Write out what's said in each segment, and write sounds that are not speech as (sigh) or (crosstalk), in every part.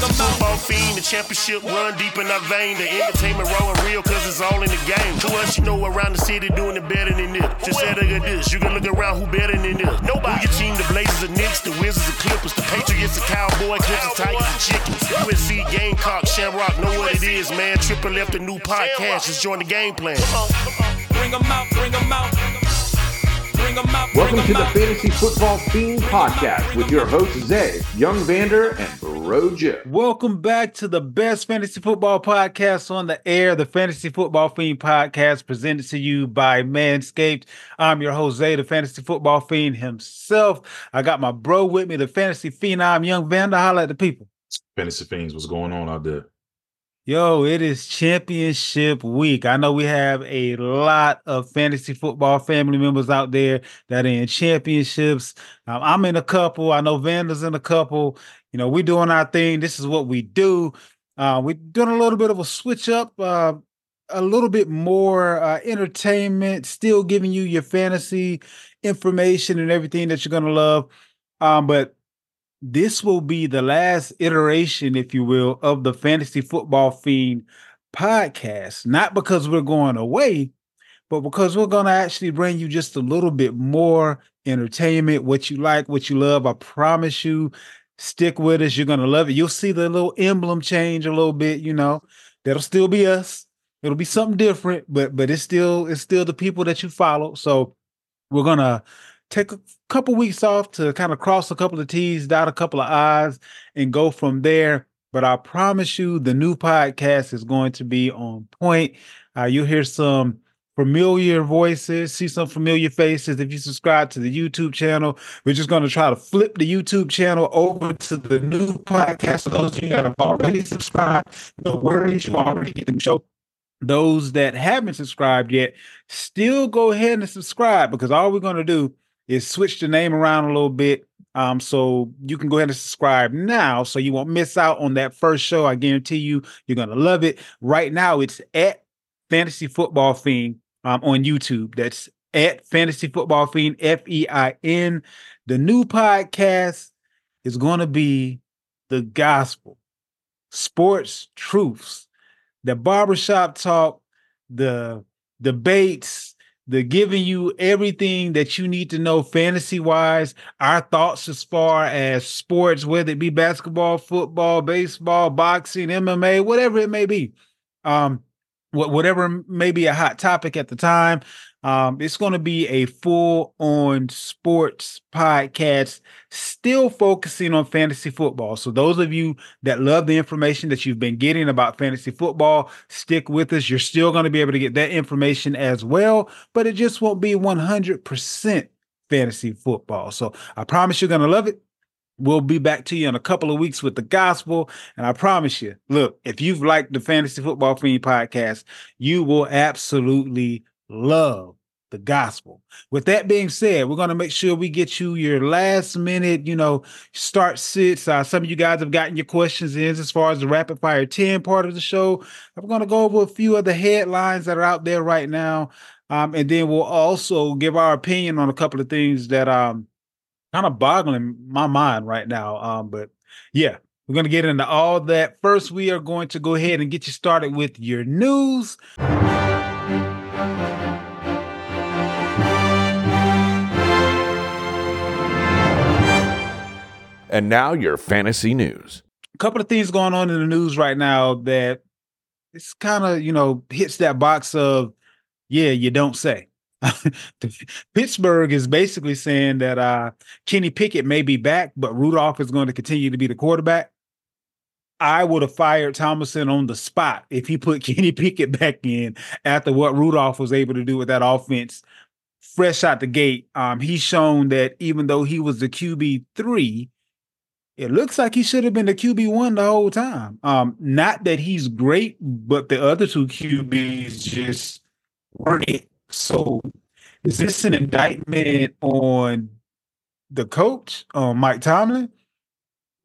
bring 'em Fantasy football fiend, the championship run deep in our vein. The entertainment rolling real cause it's all in the game. To us, you know around the city doing it better than this. Just say look at this, you can look around who better than this. Nobody. Who your team, the Blazers, the Knicks, the Wizards, the Clippers, the Patriots, the Cowboy, Clippers, Tigers, the Chickens. USC, Gamecock, Shamrock, know what it is, man. Triple left a new podcast, just join the game plan. Bring 'em out, bring 'em out. Bring 'em out, bring Welcome 'em to the. Fantasy Football Fiend Podcast with your hosts Zay, Young Vander, and Bro Joe. Welcome back to the best fantasy football podcast on the air, the Fantasy Football Fiend podcast presented to you by Manscaped. I'm your Jose, the Fantasy Football Fiend himself. I got my bro with me, the Fantasy Phenom, Young Vander. Holla at the people. Fantasy Fiends, what's going on out there? Yo, it is championship week. I know we have a lot of fantasy football family members out there that are in championships. Um, I'm in a couple. I know Vander's in a couple. You know, we're doing our thing. This is what we do. Uh, we're doing a little bit of a switch up, uh, a little bit more uh, entertainment, still giving you your fantasy information and everything that you're going to love. Um, but this will be the last iteration, if you will, of the Fantasy Football Fiend podcast. Not because we're going away, but because we're going to actually bring you just a little bit more entertainment, what you like, what you love. I promise you, stick with us. You're going to love it. You'll see the little emblem change a little bit, you know. That'll still be us. It'll be something different, but but it's still it's still the people that you follow. So we're gonna take a couple weeks off to kind of cross a couple of T's, dot a couple of I's, and go from there. But I promise you, the new podcast is going to be on point. Uh, you'll hear some familiar voices, see some familiar faces. If you subscribe to the YouTube channel, we're just going to try to flip the YouTube channel over to the new podcast. For those of you that have already subscribed, no worries, you already get the show those that haven't subscribed yet, still go ahead and subscribe because all we're going to do is switch the name around a little bit. Um, so you can go ahead and subscribe now so you won't miss out on that first show. I guarantee you, you're to love it. Right now, it's at Fantasy Football Fiend um, on YouTube. That's at Fantasy Football Fiend, F E I N. The new podcast is going to be the gospel, sports truths the barbershop talk, the debates, the giving you everything that you need to know fantasy wise, our thoughts as far as sports, whether it be basketball, football, baseball, boxing, MMA, whatever it may be. Um, wh- whatever may be a hot topic at the time. Um, it's going to be a full on sports podcast, still focusing on fantasy football. So, those of you that love the information that you've been getting about fantasy football, stick with us. You're still going to be able to get that information as well, but it just won't be 100% fantasy football. So, I promise you're going to love it. We'll be back to you in a couple of weeks with the gospel. And I promise you, look, if you've liked the Fantasy Football Fiend podcast, you will absolutely love the gospel. With that being said, we're going to make sure we get you your last minute, you know, start sits. Uh, some of you guys have gotten your questions in as far as the rapid fire 10 part of the show. I'm going to go over a few of the headlines that are out there right now. Um, and then we'll also give our opinion on a couple of things that um kind of boggling my mind right now. Um, but yeah, we're going to get into all that. First, we are going to go ahead and get you started with your news. And now your fantasy news. A couple of things going on in the news right now that it's kind of, you know, hits that box of, yeah, you don't say. (laughs) Pittsburgh is basically saying that uh, Kenny Pickett may be back, but Rudolph is going to continue to be the quarterback. I would have fired Thomason on the spot if he put (laughs) Kenny Pickett back in after what Rudolph was able to do with that offense fresh out the gate. Um, he's shown that even though he was the QB three, it looks like he should have been the QB one the whole time. Um, not that he's great, but the other two QBs just weren't it. So, is this an indictment on the coach, on Mike Tomlin?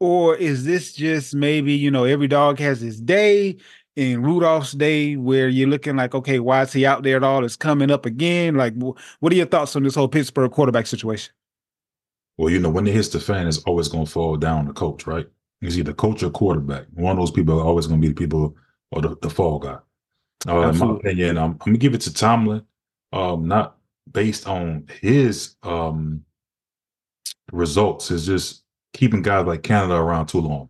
Or is this just maybe, you know, every dog has his day and Rudolph's day where you're looking like, okay, why is he out there at all? It's coming up again. Like, what are your thoughts on this whole Pittsburgh quarterback situation? Well, you know, when it hits the fan, it's always going to fall down the coach, right? It's either coach or quarterback. One of those people are always going to be the people or the, the fall guy. Uh, in my opinion, I'm, I'm going to give it to Tomlin, um, not based on his um, results. It's just keeping guys like Canada around too long.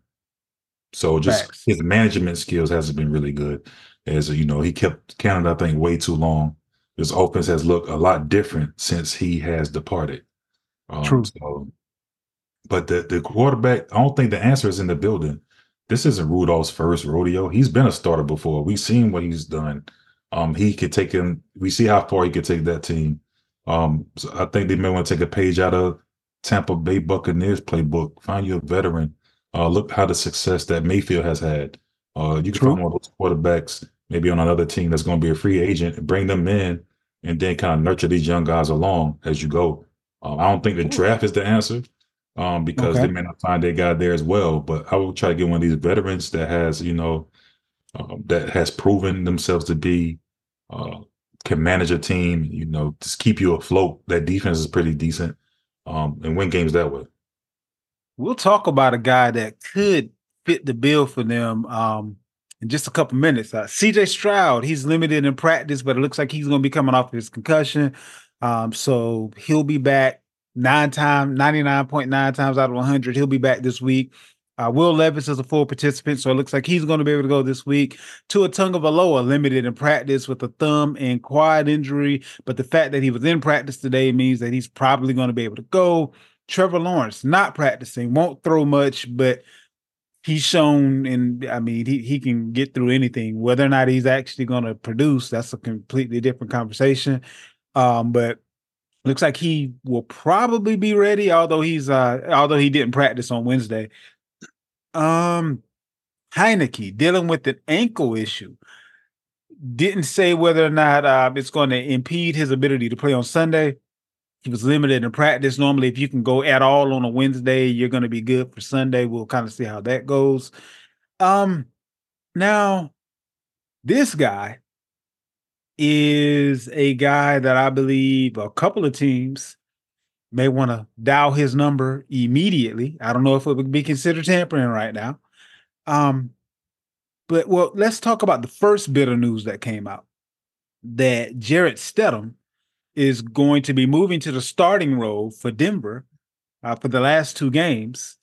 So just Facts. his management skills hasn't been really good. As you know, he kept Canada, I think, way too long. His offense has looked a lot different since he has departed. Um, True. So, but the the quarterback, I don't think the answer is in the building. This isn't Rudolph's first rodeo. He's been a starter before. We've seen what he's done. Um, he could take him. We see how far he could take that team. Um, so I think they may want to take a page out of Tampa Bay Buccaneers playbook. Find you a veteran. Uh, look how the success that Mayfield has had. Uh, you can True. find one of those quarterbacks maybe on another team that's going to be a free agent and bring them in, and then kind of nurture these young guys along as you go. Um, I don't think the draft is the answer um, because okay. they may not find their guy there as well. But I will try to get one of these veterans that has, you know, uh, that has proven themselves to be uh, can manage a team. You know, just keep you afloat. That defense is pretty decent, um, and win games that way. We'll talk about a guy that could fit the bill for them um, in just a couple minutes. Uh, CJ Stroud, he's limited in practice, but it looks like he's going to be coming off his concussion. Um, so he'll be back nine times, 99.9 times out of 100. He'll be back this week. Uh, Will Levis is a full participant, so it looks like he's going to be able to go this week. Tua Tagovailoa limited in practice with a thumb and quad injury, but the fact that he was in practice today means that he's probably going to be able to go. Trevor Lawrence not practicing, won't throw much, but he's shown, and I mean, he he can get through anything. Whether or not he's actually going to produce, that's a completely different conversation. Um, but looks like he will probably be ready, although he's uh although he didn't practice on Wednesday. Um Heinicke dealing with an ankle issue. Didn't say whether or not uh, it's going to impede his ability to play on Sunday. He was limited in practice. Normally, if you can go at all on a Wednesday, you're going to be good for Sunday. We'll kind of see how that goes. Um, now, this guy is a guy that I believe a couple of teams may want to dial his number immediately. I don't know if it would be considered tampering right now. Um, but well, let's talk about the first bit of news that came out that Jarrett Stidham is going to be moving to the starting role for Denver uh, for the last two games.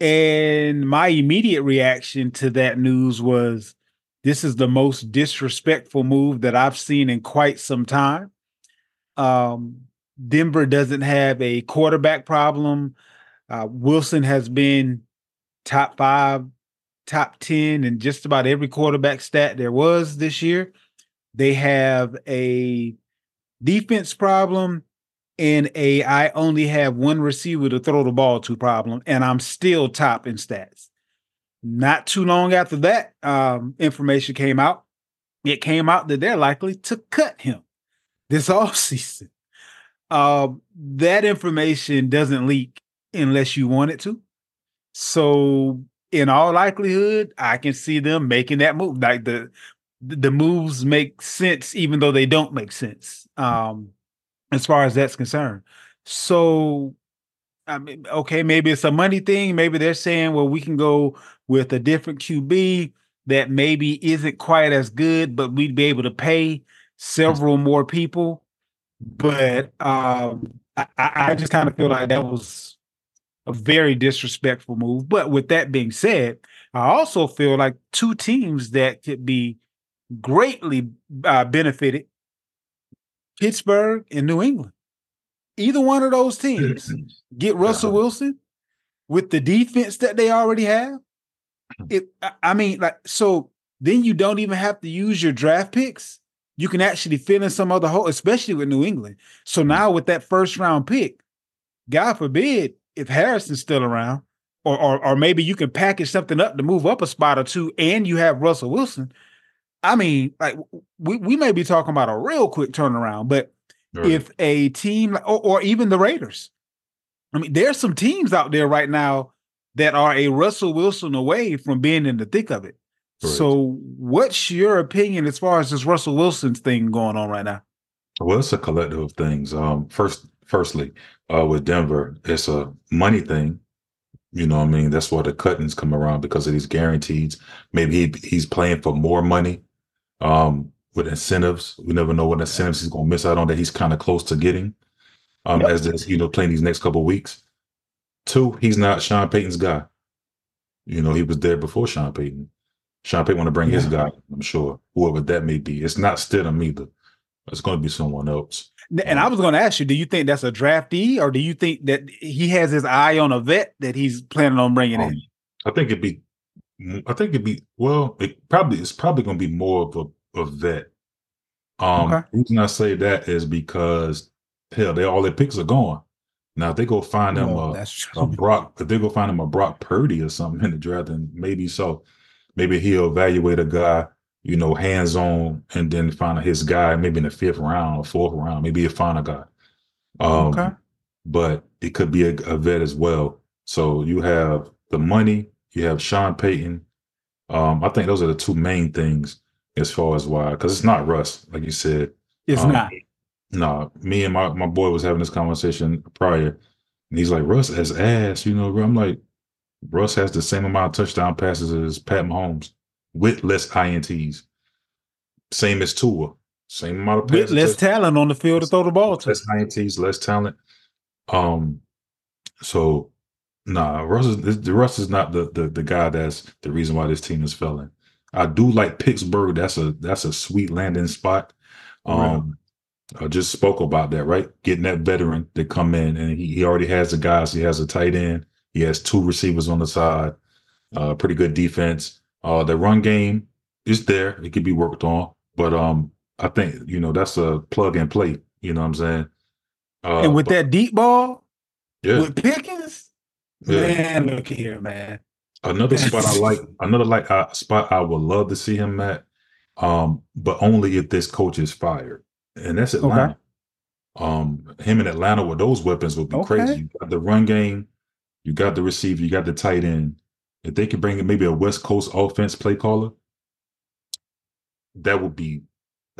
And my immediate reaction to that news was this is the most disrespectful move that I've seen in quite some time. Um, Denver doesn't have a quarterback problem. Uh, Wilson has been top five, top 10 in just about every quarterback stat there was this year. They have a defense problem and a I only have one receiver to throw the ball to problem, and I'm still top in stats. Not too long after that um, information came out, it came out that they're likely to cut him (laughs) this offseason. Uh, that information doesn't leak unless you want it to. So, in all likelihood, I can see them making that move. Like the the moves make sense, even though they don't make sense. Um, as far as that's concerned. So, I mean, okay, maybe it's a money thing. Maybe they're saying, well, we can go with a different QB that maybe isn't quite as good, but we'd be able to pay several more people. But um, I, I just kind of feel like that was a very disrespectful move. But with that being said, I also feel like two teams that could be greatly uh, benefited Pittsburgh and New England. Either one of those teams get Russell Wilson with the defense that they already have it I mean, like, so then you don't even have to use your draft picks. You can actually fill in some other hole, especially with New England. So now with that first round pick, God forbid if Harrison's still around, or, or or maybe you can package something up to move up a spot or two, and you have Russell Wilson. I mean, like we, we may be talking about a real quick turnaround, but right. if a team or, or even the Raiders, I mean, there's some teams out there right now that are a Russell Wilson away from being in the thick of it. Correct. So, what's your opinion as far as this Russell Wilson thing going on right now? Well, it's a collective of things. Um, first, firstly, uh, with Denver, it's a money thing. You know what I mean? That's why the cuttings come around because of these guarantees. Maybe he, he's playing for more money um, with incentives. We never know what incentives he's going to miss out on that he's kind of close to getting um, Yep. as this, you know, playing these next couple of weeks. Two, he's not Sean Payton's guy. You know, he was there before Sean Payton. Sean Payton want to bring his guy, I'm sure, whoever that may be. It's not Stidham either. It's going to be someone else. And I was going to ask you, do you think that's a draftee, or do you think that he has his eye on a vet that he's planning on bringing Um, in? I think it'd be, I think it'd be, well, it probably, it's probably going to be more of a, a vet. Um, Okay. the reason I say that is because, hell, they all their picks are gone. Now, if they go find them Oh, a, a. Brock, if they go find him a Brock Purdy or something in the draft, then maybe so. Maybe he'll evaluate a guy, you know, hands on, and then find his guy maybe in the fifth round or fourth round. Maybe he'll find a guy. Um, Okay. But it could be a, a vet as well. So you have the money, you have Sean Payton. Um, I think those are the two main things as far as why, because it's not Russ, like you said. It's Um, not. No, me and my, my boy was having this conversation prior, and he's like, Russ has ass, you know. I'm like, Russ has the same amount of touchdown passes as Pat Mahomes with less INTs. Same as Tua, same amount of passes. With less talent on the field to throw the ball to. less INTs, less talent. Um, so nah, Russ is the Russ is not the, the the guy that's the reason why this team is failing. I do like Pittsburgh. That's a that's a sweet landing spot. Um, I just spoke about that, right? Getting that veteran to come in, and he, he already has the guys. He has a tight end. He has two receivers on the side. Uh, pretty good defense. Uh, the run game is there. It could be worked on, but um, I think you know that's a plug and play. You know what I'm saying? Uh, and with but- that deep ball, yeah, with Pickens, Yeah. man, look here, man. Another spot I like, another like uh, spot I would love to see him at, um, but only if this coach is fired, and that's Atlanta. Um, him in Atlanta with those weapons would be Okay. crazy. You got the run game, you got the receiver, you got the tight end. If they could bring in maybe a West Coast offense play caller, that would be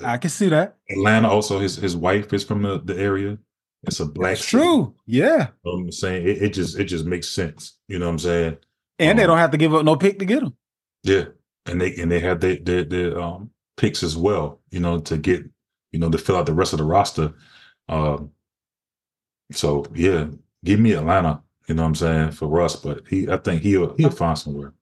I can see that. Atlanta. Also, his his wife is from the, the area. It's a black. That's true. Yeah. You know I'm saying it, it just it just makes sense. You know what I'm saying? And they Um, don't have to give up no pick to get them. Yeah, and they and they had their their, their um picks as well. You know to get you know to fill out the rest of the roster. Um, so yeah, give me Atlanta. You know what I'm saying for Russ, but he I think he'll he'll find somewhere.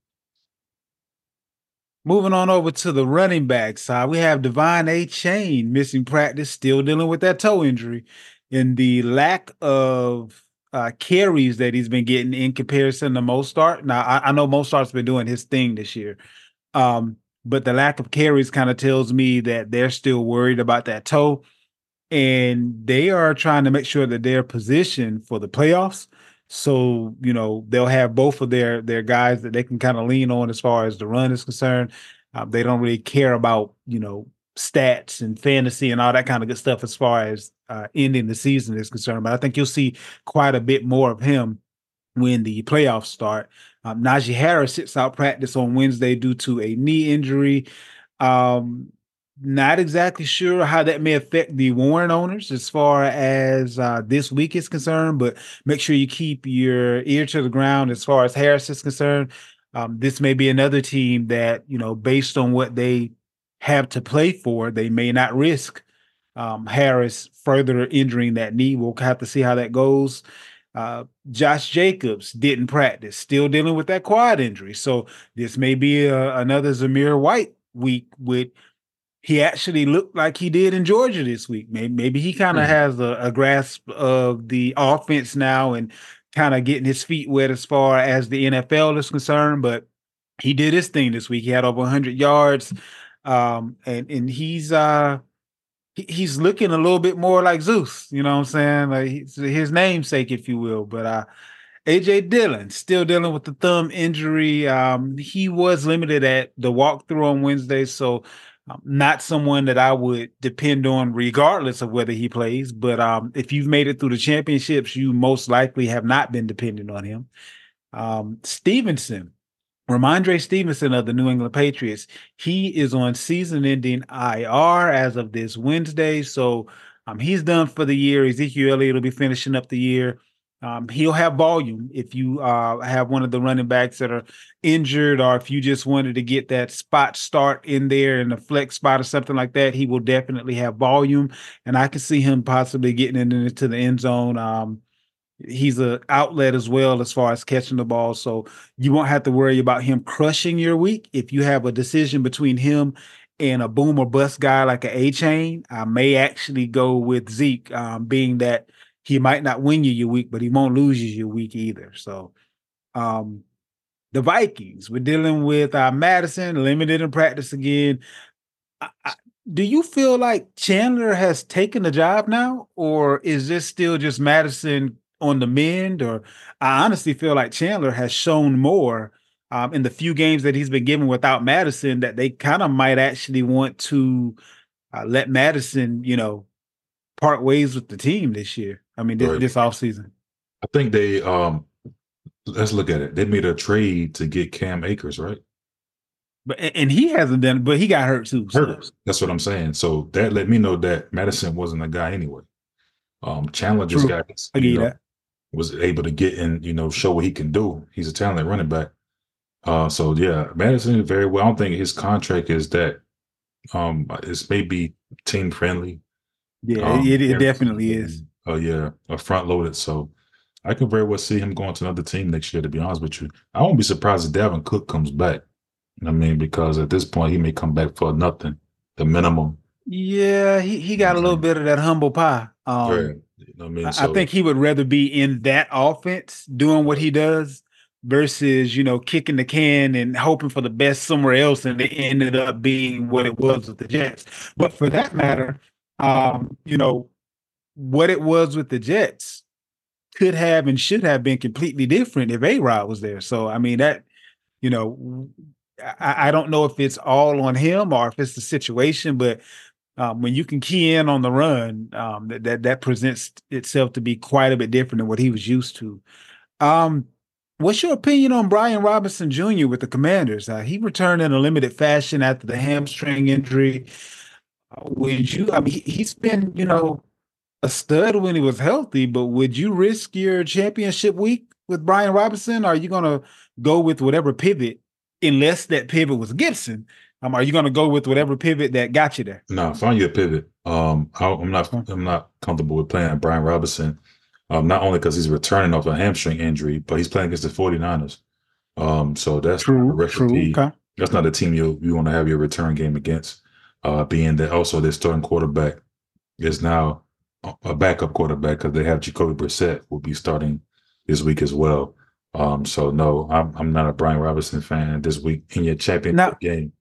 Moving on over to the running back side, we have De'Von Achane missing practice, still dealing with that toe injury, and the lack of uh, carries that he's been getting in comparison to Mostert. Now, I, I know Mostert's been doing his thing this year, um, but the lack of carries kind of tells me that they're still worried about that toe, and they are trying to make sure that they're positioned for the playoffs. So you know they'll have both of their their guys that they can kind of lean on as far as the run is concerned. Uh, they don't really care about you know stats and fantasy and all that kind of good stuff as far as uh, ending the season is concerned. But I think you'll see quite a bit more of him when the playoffs start. Um, Najee Harris sits out practice on Wednesday due to a knee injury. Um, not exactly sure how that may affect the Warren owners as far as uh, this week is concerned, but make sure you keep your ear to the ground as far as Harris is concerned. Um, this may be another team that, you know, based on what they have to play for, they may not risk um, Harris further injuring that knee. We'll have to see how that goes. Uh, Josh Jacobs didn't practice, still dealing with that quad injury. So this may be a, another Zamir White week with he actually looked like he did in Georgia this week. Maybe, maybe he kind of Mhm. has a, a grasp of the offense now and kind of getting his feet wet as far as the NFL is concerned. But he did his thing this week. He had over 100 yards, um, and and he's uh he- he's looking a little bit more like Zeus. You know what I'm saying? Like he's, his namesake, if you will. But uh, AJ Dillon still dealing with the thumb injury. Um, he was limited at the walkthrough on Wednesday, so um, not someone that I would depend on regardless of whether he plays. But um, if you've made it through the championships, you most likely have not been dependent on him. Um, Stevenson, Rhamondre Stevenson of the New England Patriots, he is on season-ending IR as of this Wednesday. So um, he's done for the year. Ezekiel Elliott will be finishing up the year. Um, he'll have volume if you uh, have one of the running backs that are injured, or if you just wanted to get that spot start in there in the flex spot or something like that. He will definitely have volume, and I can see him possibly getting into the end zone. Um, he's an outlet as well as far as catching the ball, so you won't have to worry about him crushing your week. If you have a decision between him and a boom or bust guy like Achane, I may actually go with Zeke, um, being that he might not win you your week, but he won't lose you your week either. So, um, the Vikings, we're dealing with uh, Mattison, limited in practice again. I, I, do you feel like Chandler has taken the job now, or is this still just Mattison on the mend? Or I honestly feel like Chandler has shown more um, in the few games that he's been given without Mattison that they kind of might actually want to uh, let Mattison, you know, part ways with the team this year. I mean, this, Right. this offseason. I think they um let's look at it. They made a trade to get Cam Akers, right? But and he hasn't done it, but he got hurt too. so- Hurt. That's what I'm saying. So that let me know that Mattison wasn't a guy anyway. Um Chandler just True. got I you get know. Was able to get in, you know, show what he can do. He's a talented running back. Uh so yeah, Mattison is very well. I don't think his contract is that um it's maybe team friendly. Yeah, Um, it, it definitely is. Oh yeah, a front loaded. So I could very well see him going to another team next year. To be honest with you, I won't be surprised if Dalvin Cook comes back. I mean, because at this point he may come back for nothing, the minimum. Yeah, he, he got a little bit of that humble pie. Um, Right. You know I mean? I, I think he would rather be in that offense doing what he does versus, you know, kicking the can and hoping for the best somewhere else and it ended up being what it was with the Jets. But for that matter, um, you know, what it was with the Jets could have and should have been completely different if A Rod was there. So I mean that, you know, I, I don't know if it's all on him or if it's the situation, but um, when you can key in on the run, um, that, that that presents itself to be quite a bit different than what he was used to. Um, what's your opinion on Brian Robinson Jr. with the Commanders? Uh, he returned in a limited fashion after the hamstring injury. Uh, would you? I mean, he, he's been, you know, a stud when he was healthy, but would you risk your championship week with Brian Robinson? Or are you going to go with whatever pivot, unless that pivot was Gibson? Um, are you going to go with whatever pivot that got you there? No, find you a pivot. Um, I, I'm not. I'm not comfortable with playing Brian Robinson. Um, not only because he's returning off a hamstring injury, but he's playing against the 49ers. Um, so that's not a True, recipe. true. Okay. That's not a team you you want to have your return game against. Uh, being that also their starting quarterback is now a- a backup quarterback because they have Jacoby Brissett will be starting this week as well. Um, so no, I'm I'm not a Brian Robinson fan this week in your championship Now- game.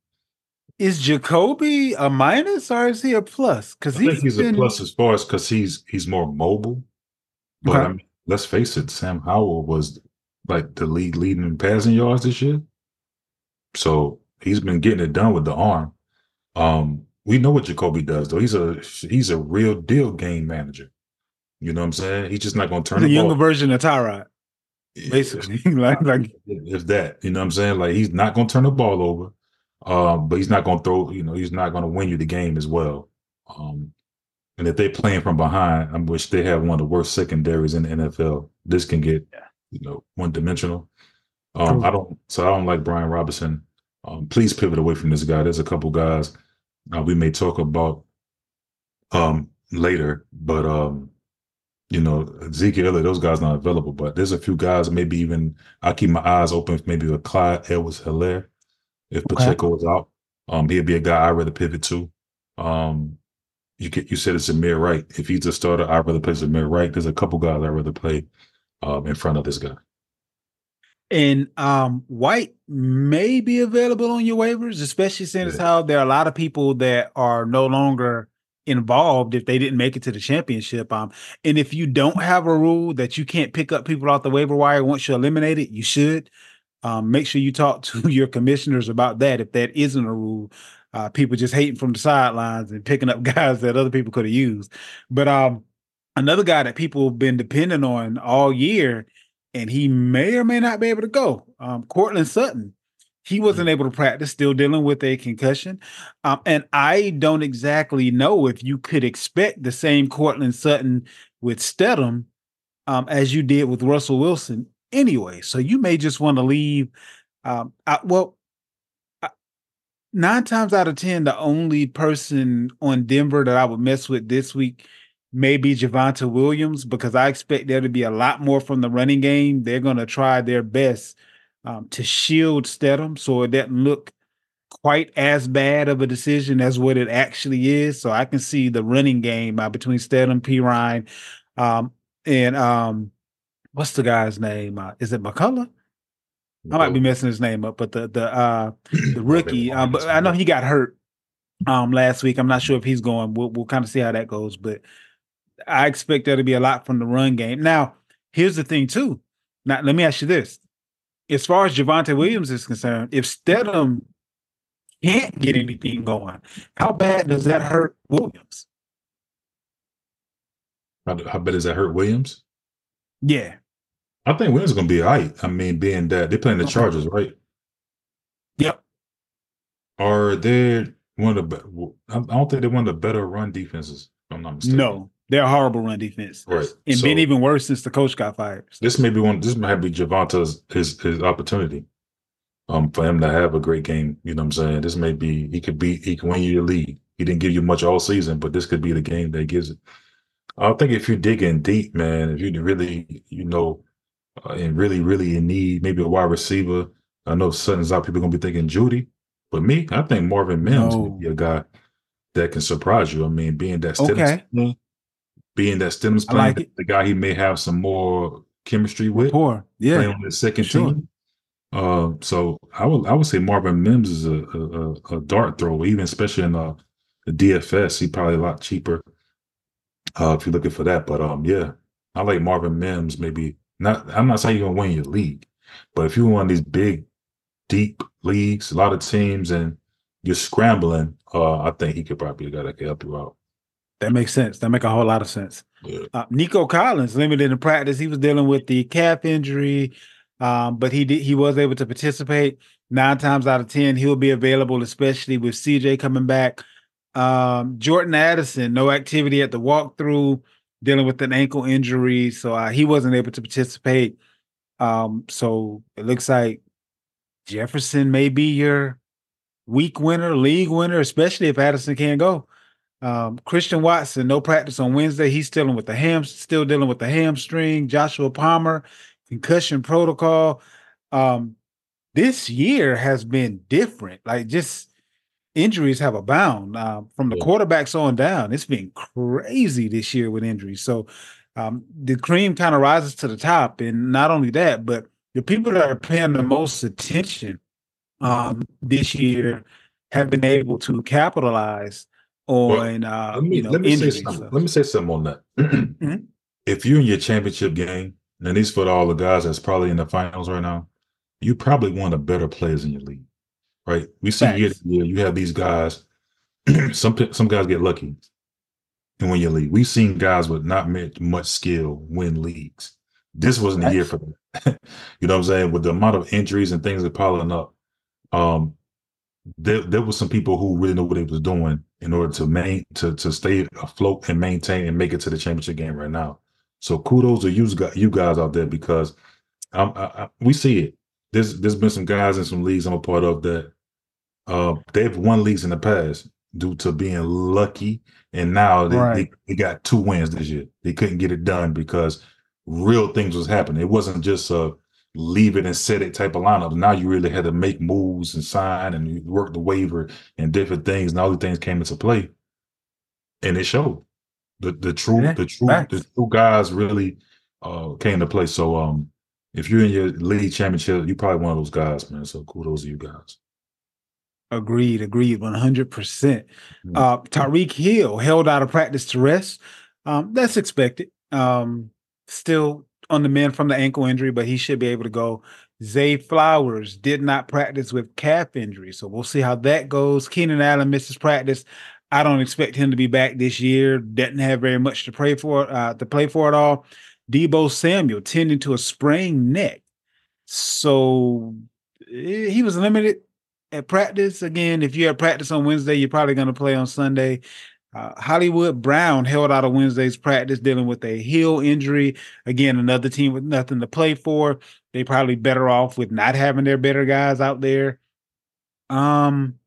Is Jacoby a minus or is he a plus? Because I think he's he's been, a plus as far as because he's he's more mobile. But Okay. I mean, let's face it, Sam Howell was like the lead leading in passing yards this year. So he's been getting it done with the arm. Um, we know what Jacoby does though. He's a he's a real deal game manager. You know what I'm saying? He's just not going to turn the the younger ball. version of Tyrod, basically. (laughs) like, like if that, you know what I'm saying? Like he's not going to turn the ball over, um, but he's not going to throw. You know, he's not going to win you the game as well. Um, and if they're playing from behind, I wish they have one of the worst secondaries in the NFL. This can get, you know, one dimensional. Um, I don't. So I don't like Brian Robinson. Um, please pivot away from this guy. There's a couple guys uh, we may talk about um later, but um, you know, Ezekiel, Elliott, those guys not available. But there's a few guys, maybe even I keep my eyes open. Maybe with Clyde Edwards Helaire, if Okay. Pacheco is out, um, he'd be a guy I'd rather pivot to. Um, you get you said it's Amir Wright. If he's a starter, I'd rather play Amir Wright. There's a couple guys I'd rather play um in front of this guy. and um White may be available on your waivers, especially since Yeah. how there are a lot of people that are no longer involved if they didn't make it to the championship. Um, and if you don't have a rule that you can't pick up people off the waiver wire once you eliminate it, you should. Um, make sure you talk to (laughs) your commissioners about that if that isn't a rule. Uh, people just hating from the sidelines and picking up (laughs) guys that other people could have used. But um, another guy that people have been depending on all year and he may or may not be able to go. Um, Courtland Sutton, he wasn't able to practice, still dealing with a concussion. Um, and I don't exactly know if you could expect the same Courtland Sutton with Stidham um, as you did with Russell Wilson anyway. So you may just want to leave. Um, I, well, I, nine times out of 10, the only person on Denver that I would mess with this week may be Javonte Williams because I expect there to be a lot more from the running game. They're going to try their best um, to shield Stidham so it doesn't look quite as bad of a decision as what it actually is. So I can see the running game uh, between Stedham, Perine, um, and um, what's the guy's name? Uh, is it McCullough? I might be messing his name up, but the the uh, (clears throat) the rookie, um, but I know he got hurt um last week. I'm not sure if he's going. We'll we'll kind of see how that goes, but I expect there to be a lot from the run game. Now, here's the thing too. Now, let me ask you this: as far as Javonte Williams is concerned, if Stidham can't get anything going, how bad does that hurt Williams? How, how bad does that hurt Williams? Yeah, I think Williams is going to be all right. I mean, being that they're playing the Okay. Chargers, right? Yep. Are they one of the? I I don't think they're one of the better run defenses. If I'm not mistaken. no, they're a horrible run defense, Right. and So- been even worse since the coach got fired. this may be one. This might be Javonte's his his opportunity, um, for him to have a great game. You know what I'm saying? This may be he could be he can win you your league. He didn't give you much all season, but this could be the game that gives it. I think if you dig in deep, man, if you really, you know, uh, and really, really in need, maybe a wide receiver. I know Sutton's out. People are gonna be thinking Jeudy, but me, I think Marvin Mims No. would be a guy that can surprise you. I mean, being that Stidham's Okay. playing- being that Stidham's playing, like the guy he may have some more chemistry with Poor, playing yeah, on the second sure. team. Uh, so I would I would say Marvin Mims is a a, a- a dart throw, even especially in uh, the DFS. He probably a lot cheaper uh, if you're looking for that. But um, yeah, I like Marvin Mims. Maybe not. I'm not saying you're gonna win your league, but if you're one of these big, deep leagues, a lot of teams, and you're scrambling, uh, I think he could probably be a guy that could help you out. That makes sense. That make a whole lot of sense. Yeah. Uh, Nico Collins limited in practice. He was dealing with the calf injury, um, but he did he was able to participate. Nine times out of ten, he'll be available, especially with CJ coming back. Um, Jordan Addison, no activity at the walkthrough, dealing with an ankle injury, so uh, he wasn't able to participate. Um, so it looks like Jefferson may be your week winner, league winner, especially if Addison can't go. Um, Christian Watson, no practice on Wednesday. He's dealing with the ham, still dealing with the hamstring. Joshua Palmer, concussion protocol. Um, this year has been different. Like just injuries have abound um, from the Yeah. quarterbacks on down. It's been crazy this year with injuries. So um, the cream kind of rises to the top, and not only that, but the people that are paying the most attention um, this year have been able to capitalize on uh, Let me you know let me say injuries. something. So- Let me say something on that. (clears throat) Mhm. If you're in your championship game, and these for all the guys that's probably in the finals right now, you probably one of the better players in your league, right? We see year to year, you have these guys. (clears throat) some some guys get lucky and win your league. We've seen guys with not much, skill win leagues. This wasn't a year for them. (laughs) you know what I'm saying? With the amount of injuries and things that piling up, um, there there was some people who really know what they was doing in order to main to to stay afloat and maintain and make it to the championship game right now. So kudos to you guys, you guys out there because um, I, I, we see it. There's there's been some guys in some leagues I'm a part of that uh, they've won leagues in the past due to being lucky, and now they, Right. they, they got two wins this year. They couldn't get it done because real things was happening. It wasn't just a leave it and set it type of lineup. Now you really had to make moves and sign and work the waiver and different things, and all the things came into play, and it showed. The the true Yeah, the true facts. the true guys really uh, came to play. So um, if you're in your league championship, you're probably one of those guys, man. So kudos to you guys. Agreed, agreed, one hundred percent. Mm. Uh, Tyreek Hill held out of practice to rest. Um, that's expected. Um, still on the mend from the ankle injury, but he should be able to go. Zay Flowers did not practice with calf injury, so we'll see how that goes. Keenan Allen misses practice. I don't expect him to be back this year. Doesn't have very much to pray for, uh, to play for at all. Deebo Samuel tending to a sprained neck. So eh, he was limited at practice. Again, if you had practice on Wednesday, you're probably going to play on Sunday. Uh, Hollywood Brown held out of Wednesday's practice dealing with a heel injury. Again, another team with nothing to play for. They probably better off with not having their better guys out there. Um,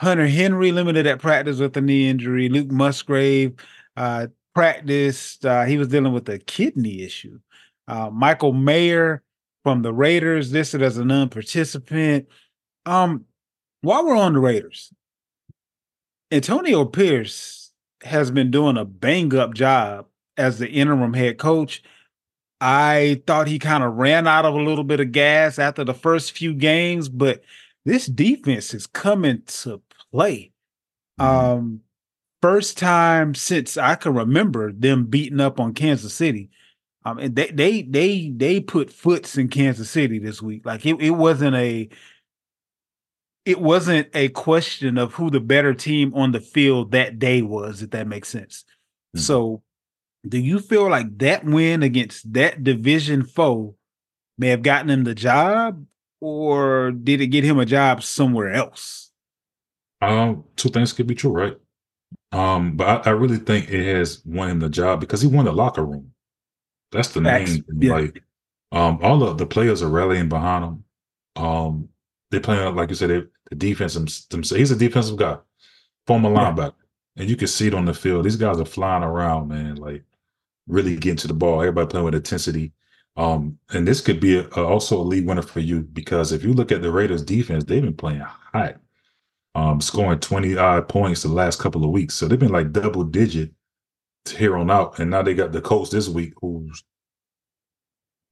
Hunter Henry limited at practice with a knee injury. Luke Musgrave uh, practiced. Uh, he was dealing with a kidney issue. Uh, Michael Mayer from the Raiders listed as a non-participant. Um, while we're on the Raiders, Antonio Pierce has been doing a bang up job as the interim head coach. I thought he kind of ran out of a little bit of gas after the first few games, but this defense is coming to play. Mm-hmm. Um, first time since I can remember them beating up on Kansas City. Um, and they they they they put foots in Kansas City this week. Like it, it wasn't a it wasn't a question of who the better team on the field that day was, if that makes sense. Mhm. So do you feel like that win against that division foe may have gotten him the job, or did it get him a job somewhere else? Um, two things could be true, right? Um, but I, I really think it has won him the job because he won the locker room. That's the Facts. main thing. Yeah. Like, um, all of the players are rallying behind him. Um, they're playing like you said, they, the defense them, themselves. He's a defensive guy, former Yeah. linebacker, and you can see it on the field. These guys are flying around, man. Like, really getting to the ball. Everybody playing with intensity. Um, and this could be a, a- also a league winner for you because if you look at the Raiders defense, they've been playing hot, um, scoring 20 odd points the last couple of weeks. So they've been like double digit here on out. And now they got the coach this week who's,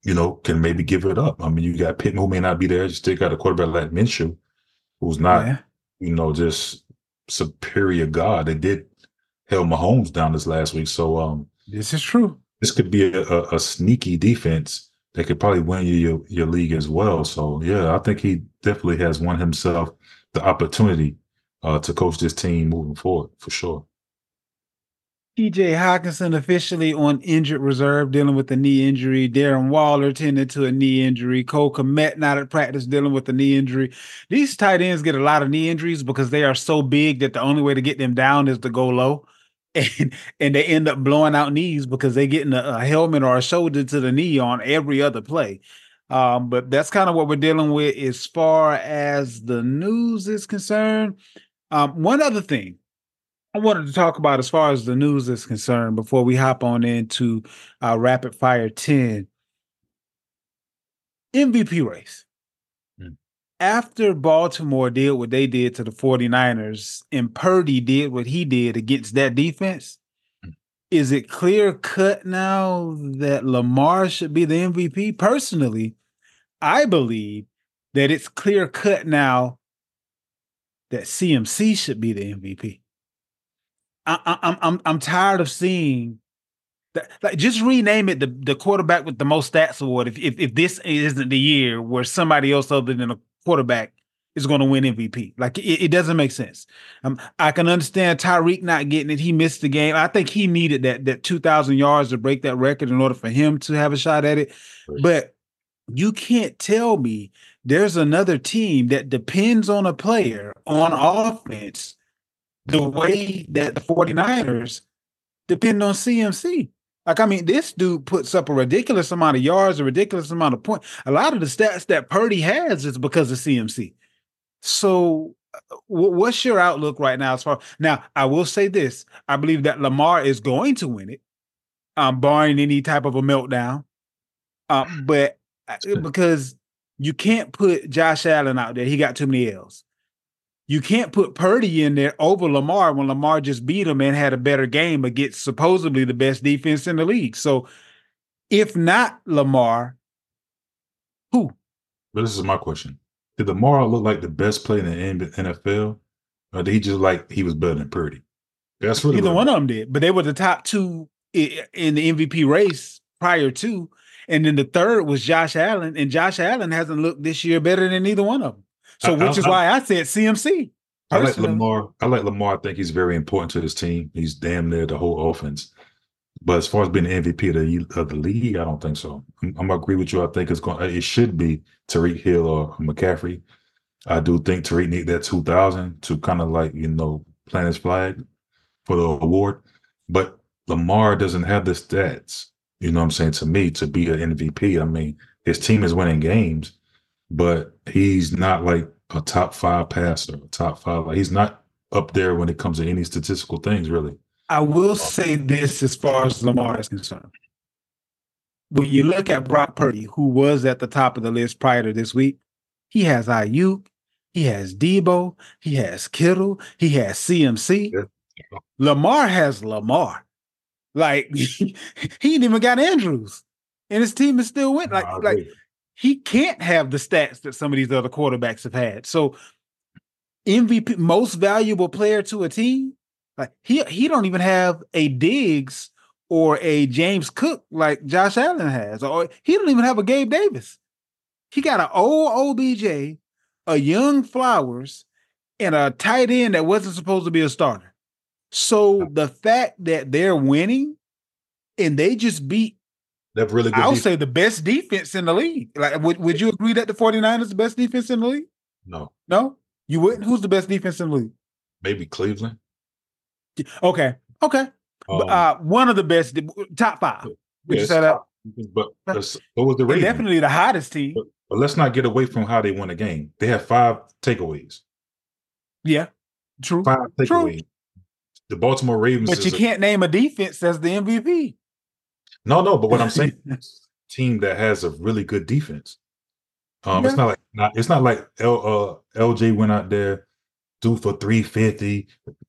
you know, can maybe give it up. I mean, you got Pittman who may not be there. You still got a quarterback like Minshew, who's not, yeah. you know, just superior God. They did held Mahomes down this last week. So um This is true. this could be a, a, a sneaky defense that could probably win you your, your league as well. So yeah, I think he definitely has won himself the opportunity uh, to coach this team moving forward for sure. TJ Hockenson officially on injured reserve dealing with a knee injury. Darren Waller tended to a knee injury. Cole Kmet not at practice dealing with a knee injury. These tight ends get a lot of knee injuries because they are so big that the only way to get them down is to go low. (laughs) And and they end up blowing out knees because they getting a, a helmet or a shoulder to the knee on every other play. Um, but that's kind of what we're dealing with as far as the news is concerned. Um, one other thing I wanted to talk about as far as the news is concerned before we hop on into uh, rapid fire 10 MVP race. Mm. After Baltimore did what they did to the 49ers and Purdy did what he did against that defense, Mm. is it clear cut now that Lamar should be the MVP? Personally, I believe that it's clear cut now that CMC should be the MVP. I, I, I'm I'm I'm tired of seeing that. Like, just rename it the the quarterback with the most stats award. If if, if this isn't the year where somebody else other than a quarterback is going to win MVP, like it, it doesn't make sense. Um, I can understand Tyreek not getting it. He missed the game. I think he needed that that two thousand yards to break that record in order for him to have a shot at it. But you can't tell me there's another team that depends on a player on offense the way that the 49ers depend on CMC. Like, I mean, this dude puts up a ridiculous amount of yards, a ridiculous amount of points. A lot of the stats that Purdy has is because of CMC. So, uh, what's your outlook right now? As far now, I will say this: I believe that Lamar is going to win it, um, barring any type of a meltdown. Um, but uh, Uh, because you can't put Josh Allen out there, he got too many L's. You can't put Purdy in there over Lamar when Lamar just beat him and had a better game against supposedly the best defense in the league. So, if not Lamar, who? But this is my question: Did Lamar look like the best player in the NFL, or did he just like he was better than Purdy? That's really Either one of them did, but they were the top two in the MVP race prior to, and then the third was Josh Allen, and Josh Allen hasn't looked this year better than either one of them. So, which I- is I- why I said CMC. I like. Lamar. I like Lamar. I think he's very important to this team. He's damn near the whole offense. But as far as being the MVP of the, of the league, I don't think so. I'm, I'm gonna agree with you. I think it's going. It should be Tyreek Hill or McCaffrey. I do think Tyreek need that 2000 to kind of like, you know, plant his flag for the award. But Lamar doesn't have the stats, you know what I'm saying, to me, to be an MVP. I mean, his team is winning games, but he's not like a top five passer, a top five. Like he's not up there when it comes to any statistical things, really. I will say this as far as Lamar is concerned. When you look at Brock Purdy, who was at the top of the list prior to this week, he has Aiyuk, he has Deebo, he has Kittle, he has CMC. Yeah. Lamar has Lamar. Like (laughs) he, ain't even got Andrews, and his team is still winning. Like, like he can't have the stats that some of these other quarterbacks have had. So MVP, most valuable player to a team, like he he don't even have a Diggs or a James Cook like Josh Allen has, or he don't even have a Gabe Davis. He got an old OBJ, a young Flowers, and a tight end that wasn't supposed to be a starter. So the fact that they're winning and they just beat They've really good I'll defense. say the best defense in the league. Like would, would you agree that the 49ers the best defense in the league? No. No? You wouldn't? Who's the best defense in the league? Maybe Cleveland. Okay. Okay. Um, uh, one of the best top five. Would you say that? But so was the Ravens. Definitely the hottest team. But, but let's not get away from how they won the game. They have five takeaways. Yeah. True. Five takeaways. True. The Baltimore Ravens. But you can't a, name a defense as the MVP. No, no, but what I'm saying (laughs) team that has a really good defense. Um, yeah. it's not like not, it's not like L, uh, LJ went out there, threw for 350,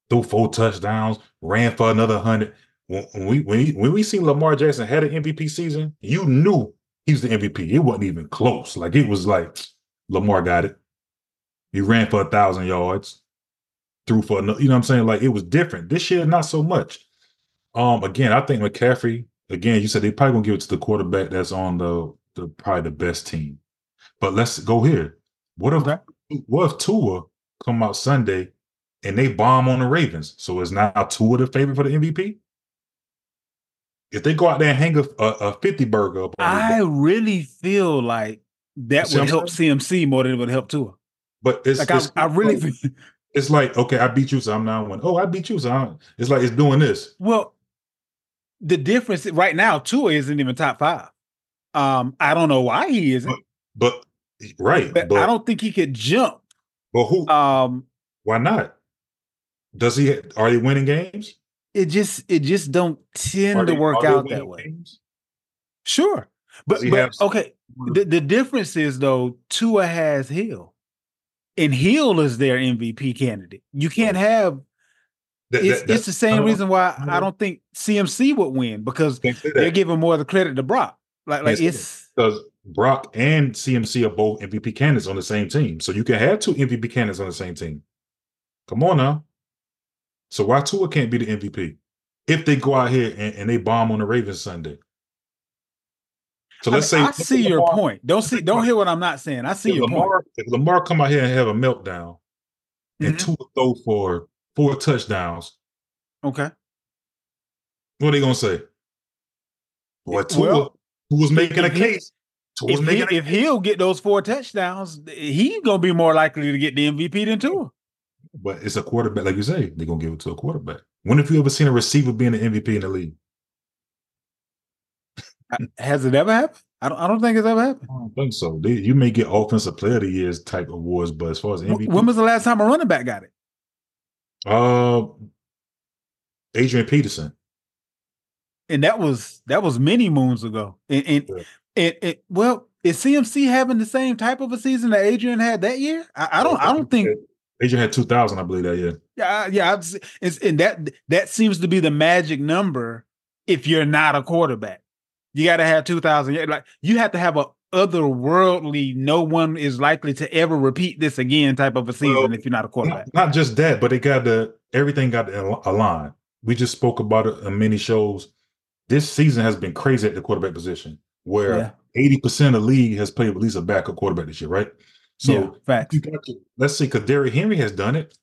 threw four touchdowns, ran for another hundred. When, when we when, he, when we seen Lamar Jackson had an MVP season, you knew he was the MVP. It wasn't even close. Like it was like Lamar got it. He ran for a thousand yards, threw for you know what I'm saying. Like it was different. This year, not so much. Um, again, I think McCaffrey again, you said they probably gonna give it to the quarterback that's on the, the probably the best team. But let's go here. What if okay. what if Tua come out Sunday and they bomb on the Ravens? So is now Tua the favorite for the MVP? If they go out there and hang a, a, a 50 burger up I really feel like that would help CMC more than it would help Tua. But it's like it's, I, I really feel (laughs) it's like, okay, I beat you, so I'm now one. Oh, I beat you, so I'm, it's like it's doing this. Well, the difference right now, Tua isn't even top five. Um, I don't know why he isn't. But, but right, but, but, I don't think he could jump. But who? Um, why not? Does he? Are they winning games? It just it just don't tend are to they, work out that way. Games? Sure, but, but okay. The, the difference is though, Tua has Hill, and Hill is their MVP candidate. You can't have that, it's, that, it's the same reason why I don't think CMC would win because they're giving more of the credit to Brock. Like, like it's because Brock and CMC are both MVP candidates on the same team, so you can have two MVP candidates on the same team. Come on now. So why Tua can't be the MVP if they go out here and, and they bomb on the Ravens Sunday? So let's I say I see Lamar, your point. Don't see, don't hear what I'm not saying. I see your Lamar, point. If Lamar come out here and have a meltdown, mm-hmm. and Tua throw for four touchdowns. Okay. What are they gonna say? Boy, Tua, well, who was making a case. If, he, a if he'll get those four touchdowns, he's gonna be more likely to get the MVP than Tua. But it's a quarterback, like you say, they're gonna give it to a quarterback. When have you ever seen a receiver being an MVP in the league? Has it ever happened? I don't. I don't think it's ever happened. I don't think so. They, you may get offensive player of the years type awards, but as far as MVP, when was the last time a running back got it? Uh, Adrian Peterson. And that was that was many moons ago. And and, yeah. and, and well, is CMC having the same type of a season that Adrian had that year? I, I don't. I don't think Adrian had two thousand. I believe that year. Yeah, yeah. It's, and that that seems to be the magic number. If you're not a quarterback, you got to have two thousand. Like you have to have a otherworldly, no one is likely to ever repeat this again type of a season well, if you're not a quarterback. Not, not, just that, but it got the everything got to align. We just spoke about it in many shows. This season has been crazy at the quarterback position, where eighty yeah. percent of the league has played at least a backup quarterback this year, right? So yeah, got to, let's see, because Derrick Henry has done it.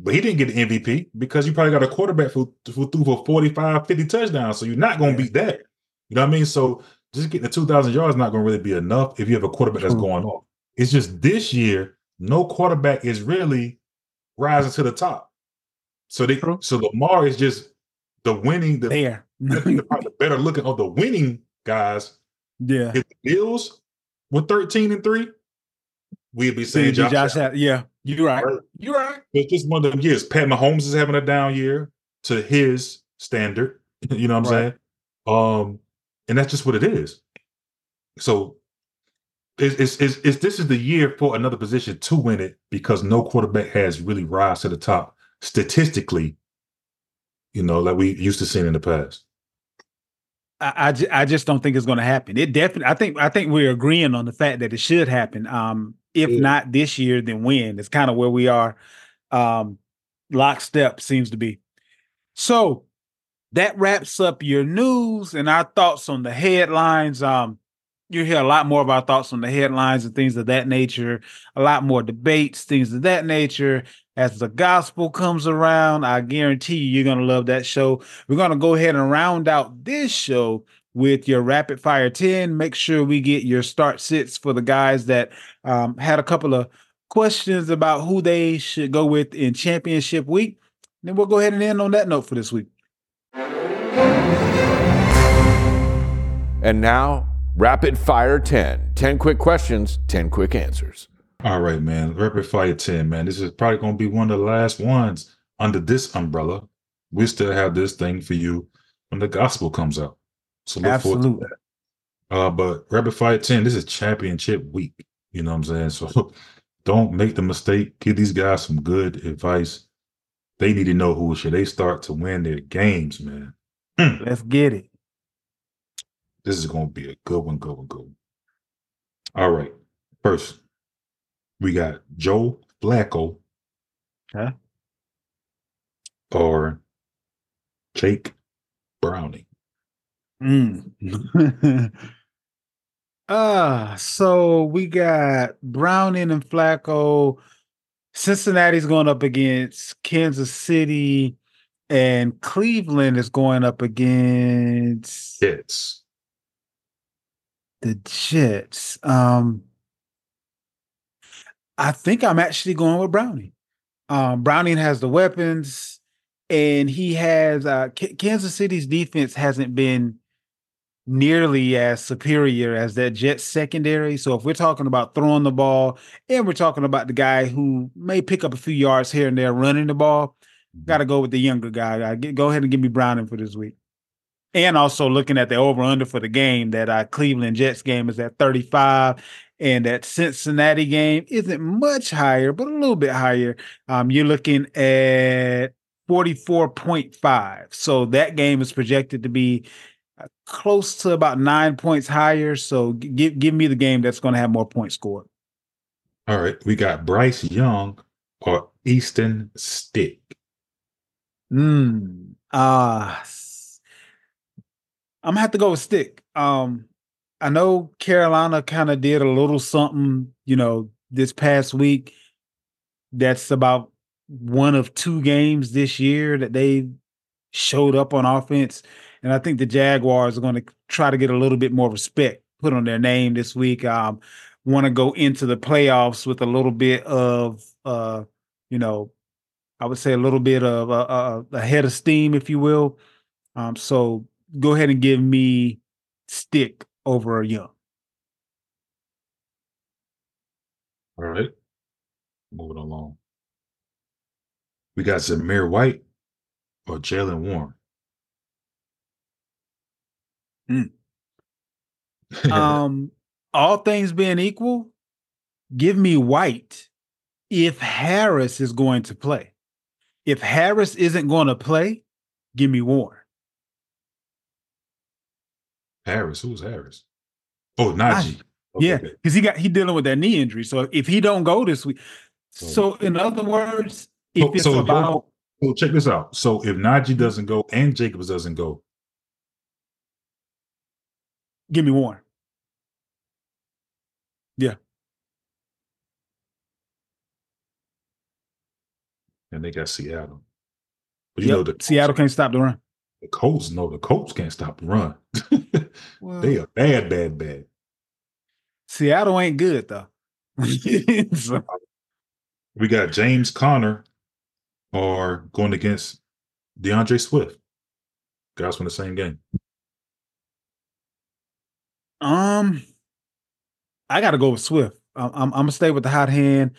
But he didn't get the MVP because you probably got a quarterback who, who threw for 45, 50 touchdowns. So you're not going to Yeah. beat that. You know what I mean? So just getting the 2,000 yards is not going to really be enough if you have a quarterback that's going off. It's just this year, no quarterback is really rising to the top. So they True. so Lamar is just the winning, the, There. the, the (laughs) better looking of the winning guys. yeah. If the Bills were 13 and 3, we'd be saying Josh, Josh. Allen. Yeah. You're right. Right. You're right. It's just one of them years. Pat Mahomes is having a down year to his standard. (laughs) You know what I'm Right. saying? Um, and that's just what it is. So it's, it's, it's, this is the year for another position to win it because no quarterback has really rise to the top statistically, you know, like we used to seeing in the past. I, I, I just don't think it's going to happen. It definitely. I think. I think we're agreeing on the fact that it should happen. Um, if Yeah. not this year, then when? It's kind of where we are. Um, lockstep seems to be. So that wraps up your news and our thoughts on the headlines. Um, you hear a lot more of our thoughts on the headlines and things of that nature. A lot more debates, things of that nature. As the gospel comes around, I guarantee you, you're gonna love that show. We're going to go ahead and round out this show with your rapid fire 10. Make sure we get your start sits for the guys that um, had a couple of questions about who they should go with in championship week. Then we'll go ahead and end on that note for this week. And now, Rapid Fire 10. 10 quick questions, 10 quick answers. All right, man. Rapid fire 10, man. This is probably going to be one of the last ones under this umbrella. We still have this thing for you when the gospel comes out. So look forward to Absolutely. that. Uh, but Rapid Fire 10, this is championship week. You know what I'm saying? So (laughs) don't make the mistake. Give these guys some good advice. They need to know who should they start to win their games, man. Let's get it. This is going to be a good one, good one, good one. All right. First, we got Joe Flacco. Okay. Or Jake Browning. Mm. (laughs) Ah, so we got Browning and Flacco. Cincinnati's going up against Kansas City, and Cleveland is going up against Jets. The Jets. Um, I think I'm actually going with Browning. Um, Browning has the weapons, and he has uh, K- Kansas City's defense hasn't been nearly as superior as that Jets secondary. So if we're talking about throwing the ball, and we're talking about the guy who may pick up a few yards here and there running the ball, got to go with the younger guy. I get, go ahead and give me Browning for this week. And also looking at the over under for the game, that uh, Cleveland Jets game is at 35, and that Cincinnati game isn't much higher, but a little bit higher. Um, you're looking at 44.5. So that game is projected to be uh, close to about nine points higher. So give give me the game that's going to have more points scored. All right. We got Bryce Young or Easton Stick. Mm. Uh s- I'm gonna have to go with stick. Um, I know Carolina kind of did a little something, you know, this past week. That's about one of two games this year that they showed up on offense. And I think the Jaguars are going to try to get a little bit more respect put on their name this week. Um, want to go into the playoffs with a little bit of, uh, you know, I would say a little bit of uh, uh, a head of steam, if you will. Um, so go ahead and give me stick over a young. All right. Moving along. We got Zamir White or Jaylen Warren. (laughs) um, all things being equal, give me White if Harris is going to play. If Harris isn't going to play, give me Warren. Harris. Who's Harris? Oh, Najee. Okay, yeah, because he got he dealing with that knee injury. So if he don't go this week, so in other words, if So- it's so about So check this out. So if Najee doesn't go and Jacobs doesn't go, give me one. Yeah. and they got Seattle. But you Yep, know the Seattle can't stop the run. The Colts. No, the Colts can't stop the run. (laughs) they are bad, bad, bad. Seattle ain't good though. (laughs) So, We got James Conner or going against D'Andre Swift. Guys from the same game. um, I got to go with Swift. I'm, I'm, I'm gonna stay with the hot hand.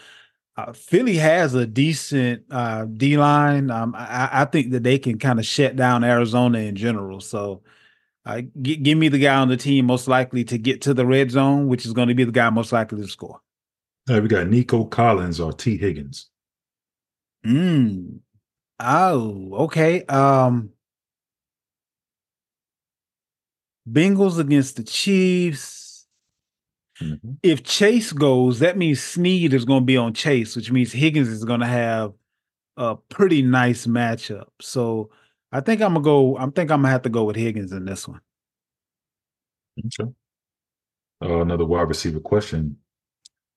Uh, Philly has a decent uh, D line. Um, I, I think that they can kind of shut down Arizona in general. So, uh, g- give me the guy on the team most likely to get to the red zone, which is going to be the guy most likely to score. Right, we got Nico Collins or Tee Higgins. Mm. Oh, okay. Um Bengals against the Chiefs. Mhm. If Chase goes, that means Sneed is going to be on Chase, which means Higgins is going to have a pretty nice matchup. So I think I'm gonna go. I think I'm gonna have to go with Higgins in this one. Okay. Uh, another wide receiver question.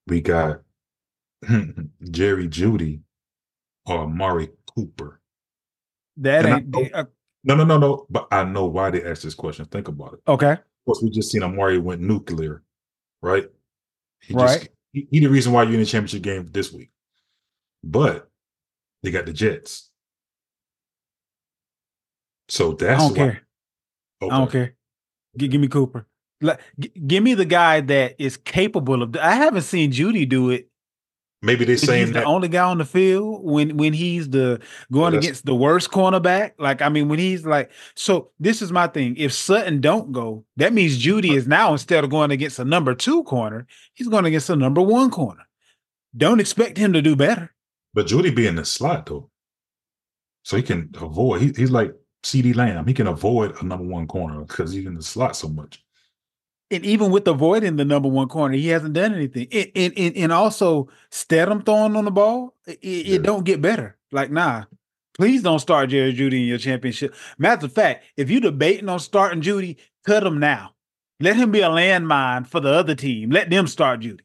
We got (laughs) Jerry Jeudy or Amari Cooper. That And ain't uh, No, no, no, no. But I know why they asked this question. Think about it. okay. Of course, we just seen Amari went nuclear, right? He Right. Just, he, he the reason why you're in the championship game this week. But they got the Jets. So that's I don't why- care. Okay. I don't care. G- give me Cooper. Like, g- give me the guy that is capable of. I haven't seen Jeudy do it Maybe they're saying He's saying the that only guy on the field when when he's the going that's- against the worst cornerback. Like I mean, when he's like, so this is my thing. If Sutton don't go, that means Jeudy is now instead of going against a number two corner, he's going against a number one corner. Don't expect him to do better. But Jeudy be in the slot though, so he can avoid. He, he's like CeeDee Lamb. He can avoid a number one corner because he's in the slot so much. And even with avoiding the number one corner, he hasn't done anything. And and, and, and also Stidham throwing on the ball, it, it don't get better. Like nah. Please don't start Jerry Jeudy in your championship. Matter of fact, if you're debating on starting Jeudy, cut him now. Let him be a landmine for the other team. Let them start Jeudy.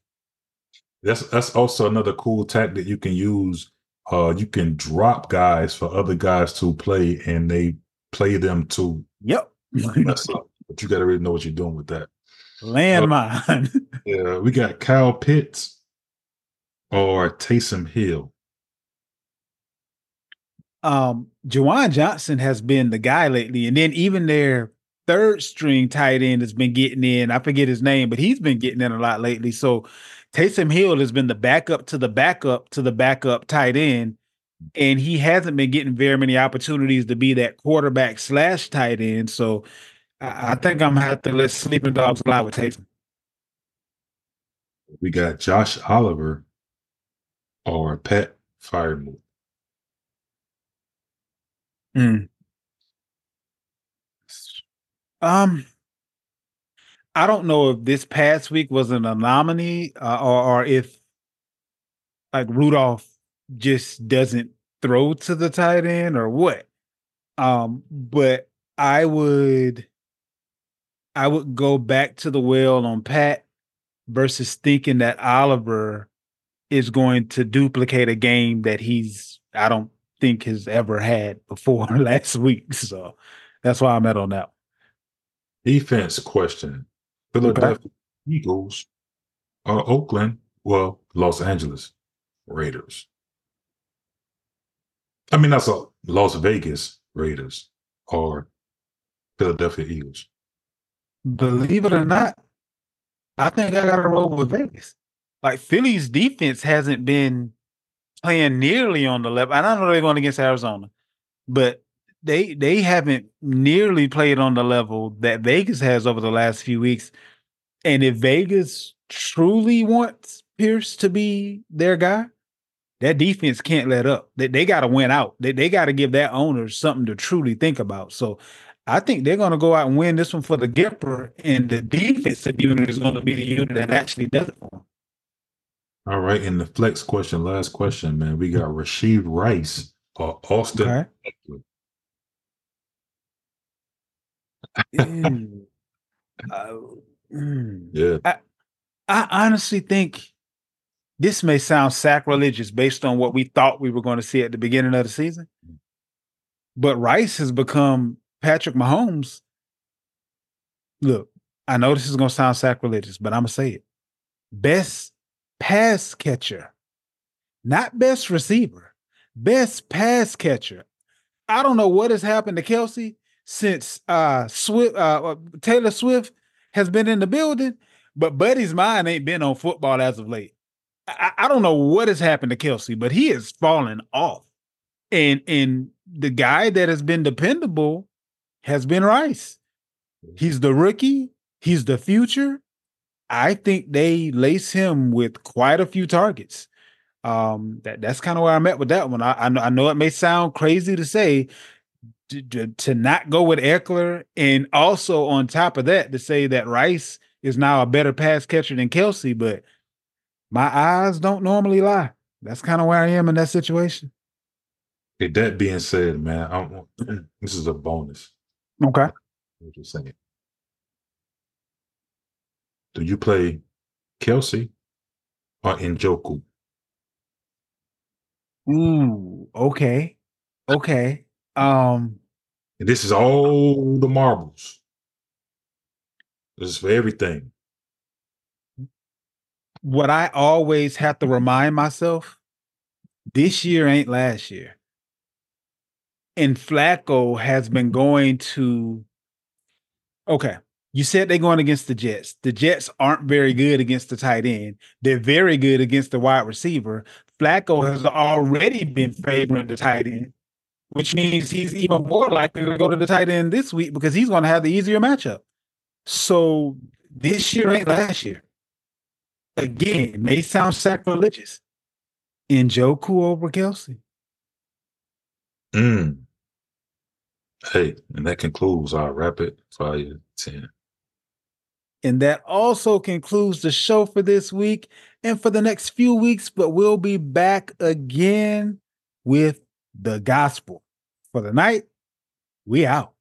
That's that's also another cool tactic you can use. Uh, you can drop guys for other guys to play, and they play them to Yep. mess up. But you got to really know what you're doing with that. Landmine. (laughs) Yeah, we got Kyle Pitts or Taysom Hill. um, Juwan Johnson has been the guy lately, and then even their third string tight end has been getting in. I forget his name, but he's been getting in a lot lately. So Taysom Hill has been the backup to the backup to the backup tight end, and he hasn't been getting very many opportunities to be that quarterback slash tight end. So I, I think I'm gonna have to let sleeping dogs lie with Taysom. We got Josh Oliver or Pat Freiermuth. Mm. Um, I don't know if this past week was an anomaly uh, or, or if like Rudolph just doesn't throw to the tight end or what. Um, but I would, I would go back to the well on Pat versus thinking that Oliver is going to duplicate a game that he's, I don't think has ever had before (laughs) last week. So that's why I'm at on that. Defense question. Philadelphia Eagles or Oakland, well, Los Angeles Raiders. I mean, that's a Las Vegas Raiders or Philadelphia Eagles. Believe it or not, I think I got to roll with Vegas. Like Philly's defense hasn't been playing nearly on the level. I don't know they're going against Arizona, but they they haven't nearly played on the level that Vegas has over the last few weeks. And if Vegas truly wants Pierce to be their guy, that defense can't let up. They, they got to win out. They, they got to give that owner something to truly think about. So I think they're going to go out and win this one for the Gipper, and the defensive unit is going to be the unit that actually does it for them. All right. And the flex question, last question, man. We got Rasheed Rice or Austin. Uh, mm. Yeah. I honestly think this may sound sacrilegious based on what we thought we were going to see at the beginning of the season. But Rice has become Patrick Mahomes. Look, I know this is going to sound sacrilegious, but I'm going to say it. Best pass catcher, not best receiver, best pass catcher. I don't know what has happened to Kelce since uh, Swift, uh, uh, Taylor Swift has been in the building, but Buddy's mind ain't been on football as of late. I, I don't know what has happened to Kelce, but he has fallen off. And and the guy that has been dependable has been Rice. He's the rookie. He's the future. I think they lace him with quite a few targets. Um, that that's kind of where I'm at with that one. I, I know, I know it may sound crazy to say to, to, to not go with Ekeler, and also on top of that to say that Rice is now a better pass catcher than Kelce, but my eyes don't normally lie. That's kind of where I am in that situation. Okay, that being said, man, I'm, (clears throat) this is a bonus. Okay. I'm just saying. Do you play Kelce or Njoku? Ooh, okay. Okay. Um And this is all the marbles. This is for everything. what I always have to remind myself, this year ain't last year. And Flacco has been going to Okay. You said they're going against the Jets. The Jets aren't very good against the tight end. They're very good against the wide receiver. Flacco has already been favoring the tight end, which means he's even more likely to go to the tight end this week because he's going to have the easier matchup. So this year ain't last year. Again, may sound sacrilegious. Njoku over Kelce. Mm. Hey, and that concludes our rapid fire 10. And that also concludes the show for this week and for the next few weeks, but we'll be back again with the gospel. For the night, we out.